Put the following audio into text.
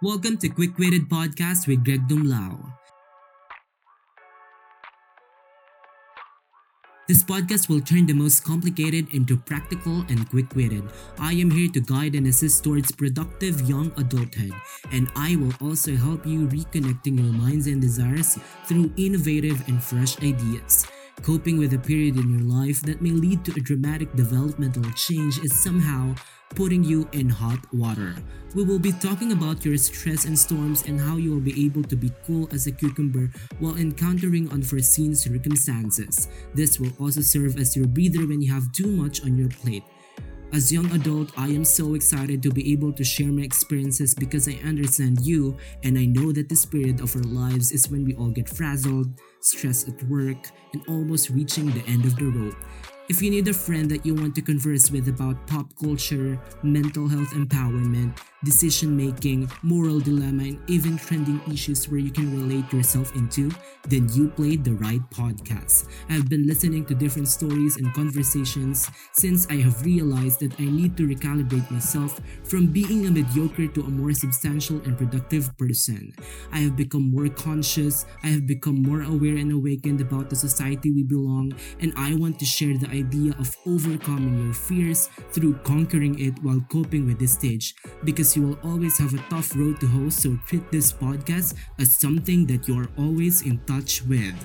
Welcome to Kwik-witted Podcast with Greg Dumlao. This podcast will turn the most complicated into practical and quick witted. I am here to guide and assist towards productive young adulthood, and I will also help you reconnecting your minds and desires through innovative and fresh ideas. Coping with a period in your life that may lead to a dramatic developmental change is somehow putting you in hot water. We will be talking about your stress and storms and how you will be able to be cool as a cucumber while encountering unforeseen circumstances. This will also serve as your breather when you have too much on your plate. As young adult, I am so excited to be able to share my experiences because I understand you and I know that this period of our lives is when we all get frazzled, stressed at work, and almost reaching the end of the road. If you need a friend that you want to converse with about pop culture, mental health empowerment, decision making, moral dilemma, and even trending issues where you can relate yourself into, then you played the right podcast. I've been listening to different stories and conversations since I have realized that I need to recalibrate myself from being a mediocre to a more substantial and productive person. I have become more conscious, I have become more aware and awakened about the society we belong, and I want to share the idea of overcoming your fears through conquering it while coping with this stage because you will always have a tough road to hoe so treat this podcast as something that you are always in touch with.